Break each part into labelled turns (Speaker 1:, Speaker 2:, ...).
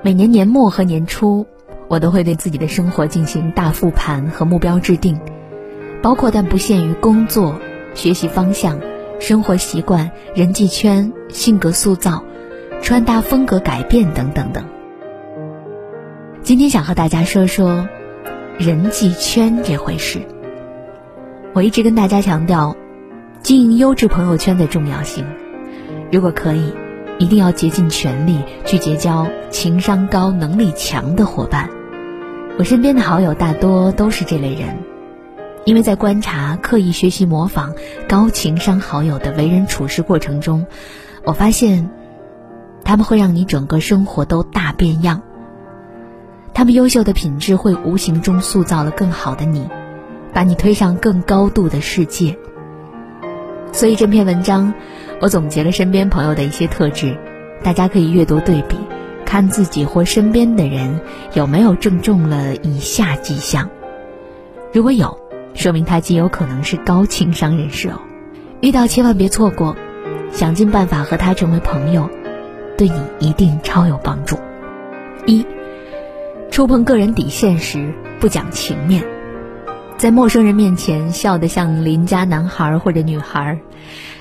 Speaker 1: 每年年末和年初，我都会对自己的生活进行大复盘和目标制定，包括但不限于工作、学习方向、生活习惯、人际圈、性格塑造、穿搭风格改变等等等。今天想和大家说说人际圈这回事。我一直跟大家强调，经营优质朋友圈的重要性。如果可以。一定要竭尽全力去结交情商高、能力强的伙伴。我身边的好友大多都是这类人，因为在观察、刻意学习、模仿高情商好友的为人处事过程中，我发现，他们会让你整个生活都大变样。他们优秀的品质会无形中塑造了更好的你，把你推上更高度的世界。所以这篇文章。我总结了身边朋友的一些特质，大家可以阅读对比，看自己或身边的人有没有正中了以下迹象。如果有，说明他极有可能是高情商人士哦。遇到千万别错过，想尽办法和他成为朋友，对你一定超有帮助。一，触碰个人底线时不讲情面，在陌生人面前笑得像邻家男孩或者女孩。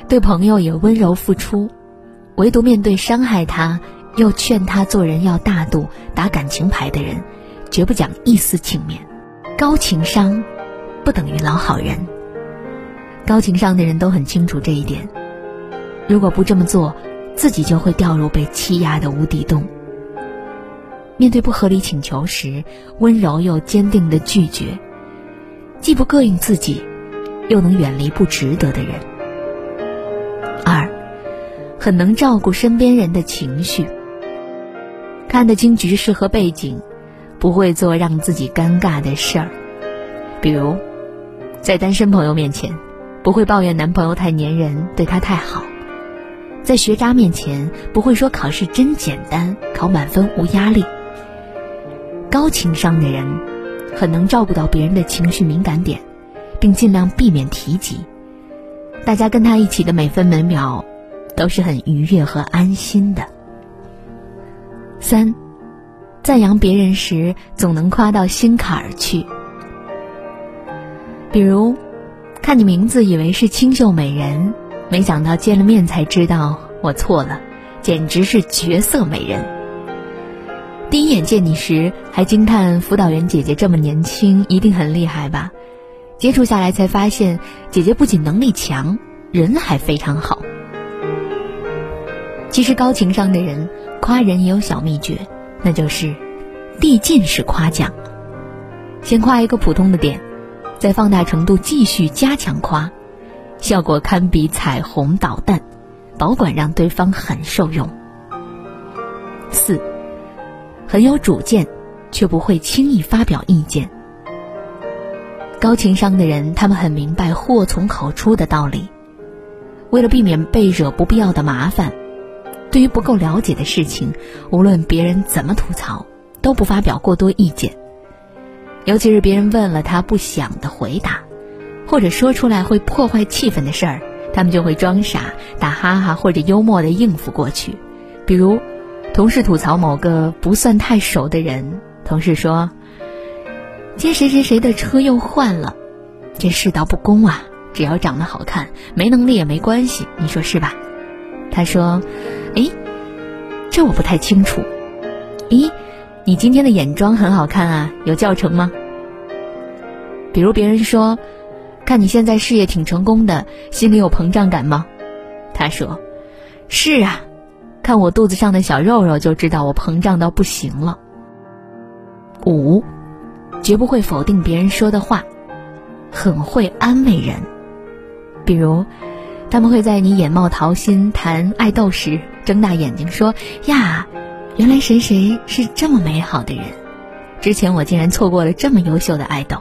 Speaker 1: 对朋友也温柔付出，唯独面对伤害他又劝他做人要大度、打感情牌的人，绝不讲一丝情面。高情商不等于老好人。高情商的人都很清楚这一点。如果不这么做，自己就会掉入被欺压的无底洞。面对不合理请求时，温柔又坚定的拒绝，既不膈应自己，又能远离不值得的人。二，很能照顾身边人的情绪，看得清局势和背景，不会做让自己尴尬的事儿。比如，在单身朋友面前，不会抱怨男朋友太粘人，对他太好；在学渣面前，不会说考试真简单，考满分无压力。高情商的人，很能照顾到别人的情绪敏感点，并尽量避免提及。大家跟他一起的每分每秒，都是很愉悦和安心的。三，赞扬别人时总能夸到心坎儿去。比如，看你名字以为是清秀美人，没想到见了面才知道我错了，简直是绝色美人。第一眼见你时还惊叹辅导员姐姐这么年轻，一定很厉害吧？接触下来才发现，姐姐不仅能力强，人还非常好。其实高情商的人夸人也有小秘诀，那就是递进式夸奖。先夸一个普通的点，再放大程度继续加强夸，效果堪比彩虹导弹，保管让对方很受用。四，很有主见，却不会轻易发表意见。高情商的人，他们很明白祸从口出的道理。为了避免被惹不必要的麻烦，对于不够了解的事情，无论别人怎么吐槽，都不发表过多意见。尤其是别人问了他不想的回答，或者说出来会破坏气氛的事儿，他们就会装傻、打哈哈或者幽默的应付过去。比如，同事吐槽某个不算太熟的人，同事说。今天谁谁谁的车又换了，这世道不公啊！只要长得好看，没能力也没关系，你说是吧？他说：“哎，这我不太清楚。咦，你今天的眼妆很好看啊，有教程吗？”比如别人说：“看你现在事业挺成功的，心里有膨胀感吗？”他说：“是啊，看我肚子上的小肉肉就知道我膨胀到不行了。”五。绝不会否定别人说的话，很会安慰人。比如，他们会在你眼冒桃心谈爱豆时，睁大眼睛说：“呀，原来谁谁是这么美好的人，之前我竟然错过了这么优秀的爱豆。”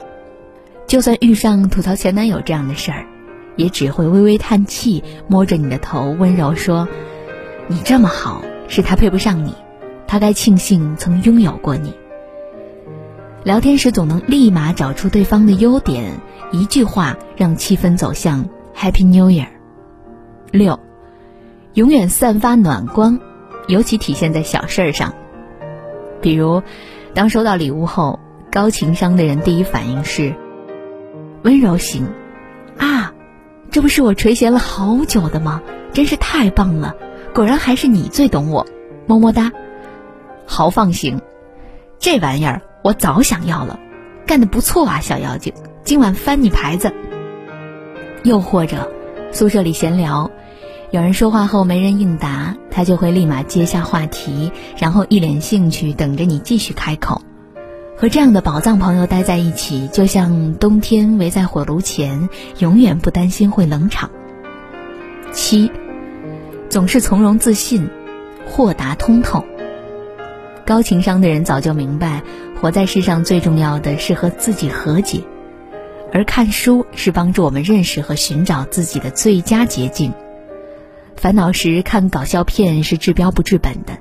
Speaker 1: 就算遇上吐槽前男友这样的事儿，也只会微微叹气，摸着你的头，温柔说：“你这么好，是他配不上你，他该庆幸曾拥有过你。”聊天时总能立马找出对方的优点，一句话让气氛走向 Happy New Year。六，永远散发暖光，尤其体现在小事儿上。比如，当收到礼物后，高情商的人第一反应是温柔型，啊，这不是我垂涎了好久的吗？真是太棒了，果然还是你最懂我，么么哒。豪放型，这玩意儿我早想要了，干得不错啊，小妖精，今晚翻你牌子。又或者，宿舍里闲聊。有人说话后没人应答，他就会立马接下话题，然后一脸兴趣等着你继续开口。和这样的宝藏朋友待在一起，就像冬天围在火炉前，永远不担心会冷场。七，总是从容自信，豁达通透。高情商的人早就明白，活在世上最重要的是和自己和解，而看书是帮助我们认识和寻找自己的最佳捷径。烦恼时看搞笑片是治标不治本的，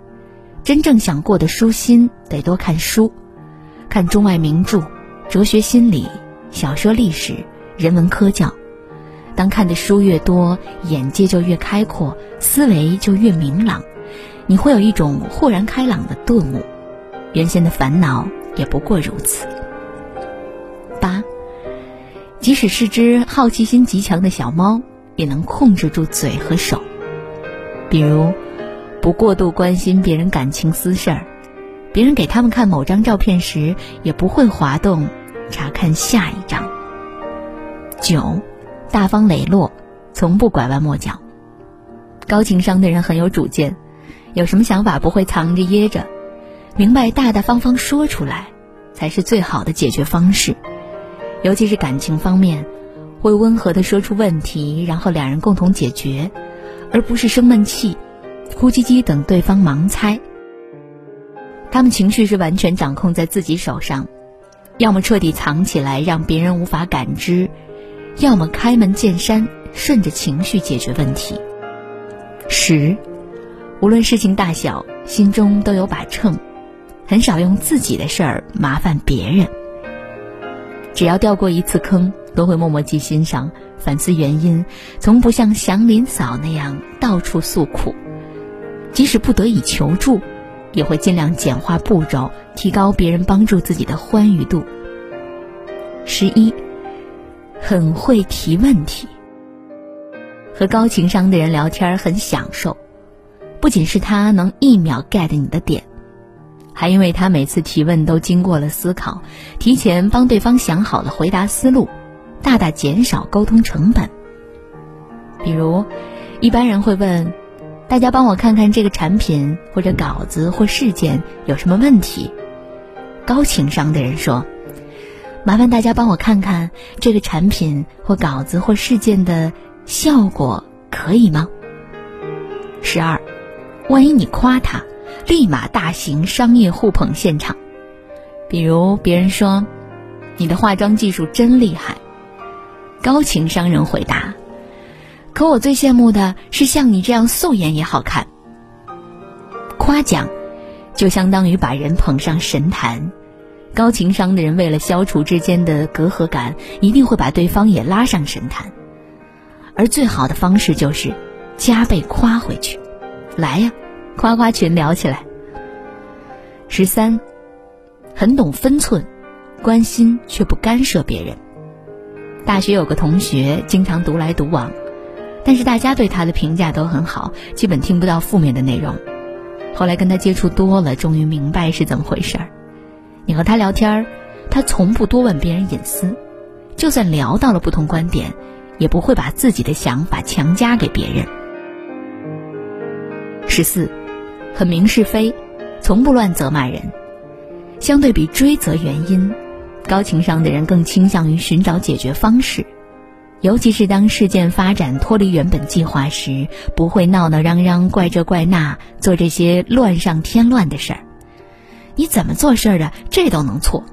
Speaker 1: 真正想过得舒心，得多看书，看中外名著、哲学、心理、小说、历史、人文科教。当看的书越多，眼界就越开阔，思维就越明朗，你会有一种豁然开朗的顿悟，原先的烦恼也不过如此。八，即使是只好奇心极强的小猫，也能控制住嘴和手。比如，不过度关心别人感情私事儿，别人给他们看某张照片时，也不会滑动查看下一张。九，大方磊落，从不拐弯抹角。高情商的人很有主见，有什么想法不会藏着掖着，明白大大方方说出来，才是最好的解决方式。尤其是感情方面，会温和的说出问题，然后两人共同解决。而不是生闷气、哭唧唧等对方盲猜。他们情绪是完全掌控在自己手上，要么彻底藏起来让别人无法感知，要么开门见山，顺着情绪解决问题。十，无论事情大小，心中都有把秤，很少用自己的事儿麻烦别人。只要掉过一次坑，都会默默记心上。反思原因，从不像祥林嫂那样到处诉苦，即使不得已求助，也会尽量简化步骤，提高别人帮助自己的欢愉度。十一，很会提问题。和高情商的人聊天很享受，不仅是他能一秒 get 你的点，还因为他每次提问都经过了思考，提前帮对方想好了回答思路。大大减少沟通成本。比如，一般人会问：“大家帮我看看这个产品或者稿子或事件有什么问题？”高情商的人说：“麻烦大家帮我看看这个产品或稿子或事件的效果，可以吗？”十二，万一你夸他，立马大型商业互捧现场。比如别人说：“你的化妆技术真厉害。”高情商人回答：“可我最羡慕的是像你这样素颜也好看。”夸奖，就相当于把人捧上神坛。高情商的人为了消除之间的隔阂感，一定会把对方也拉上神坛。而最好的方式就是加倍夸回去。来呀，夸夸群聊起来。十三，很懂分寸，关心却不干涉别人。大学有个同学经常独来独往，但是大家对他的评价都很好，基本听不到负面的内容。后来跟他接触多了，终于明白是怎么回事儿。你和他聊天儿，他从不多问别人隐私，就算聊到了不同观点，也不会把自己的想法强加给别人。十四，很明是非，从不乱责骂人，相对比追责原因。高情商的人更倾向于寻找解决方式，尤其是当事件发展脱离原本计划时，不会闹闹嚷嚷、怪这怪那，做这些乱上添乱的事儿。你怎么做事儿的，这都能错？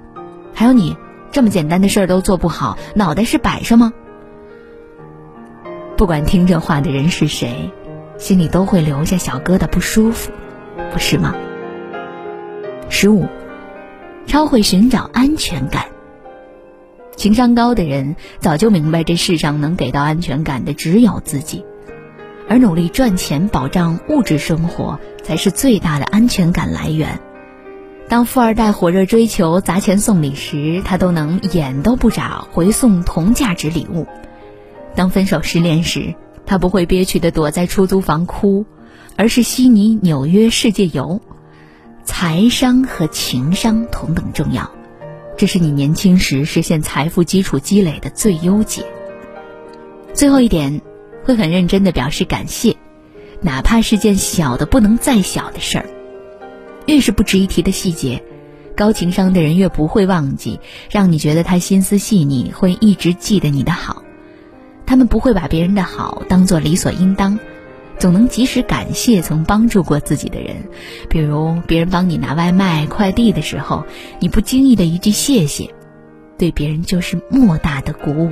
Speaker 1: 还有你这么简单的事儿都做不好，脑袋是摆设吗？不管听这话的人是谁，心里都会留下小疙瘩，不舒服，不是吗？十五。超会寻找安全感。情商高的人早就明白，这世上能给到安全感的只有自己，而努力赚钱保障物质生活才是最大的安全感来源。当富二代火热追求砸钱送礼时，他都能眼都不眨回送同价值礼物；当分手失恋时，他不会憋屈的躲在出租房哭，而是悉尼、纽约世界游。财商和情商同等重要，这是你年轻时实现财富基础积累的最优解。最后一点，会很认真的表示感谢，哪怕是件小的不能再小的事儿。越是不值一提的细节，高情商的人越不会忘记，让你觉得他心思细腻，会一直记得你的好。他们不会把别人的好当做理所应当。总能及时感谢曾帮助过自己的人，比如别人帮你拿外卖、快递的时候，你不经意的一句谢谢，对别人就是莫大的鼓舞。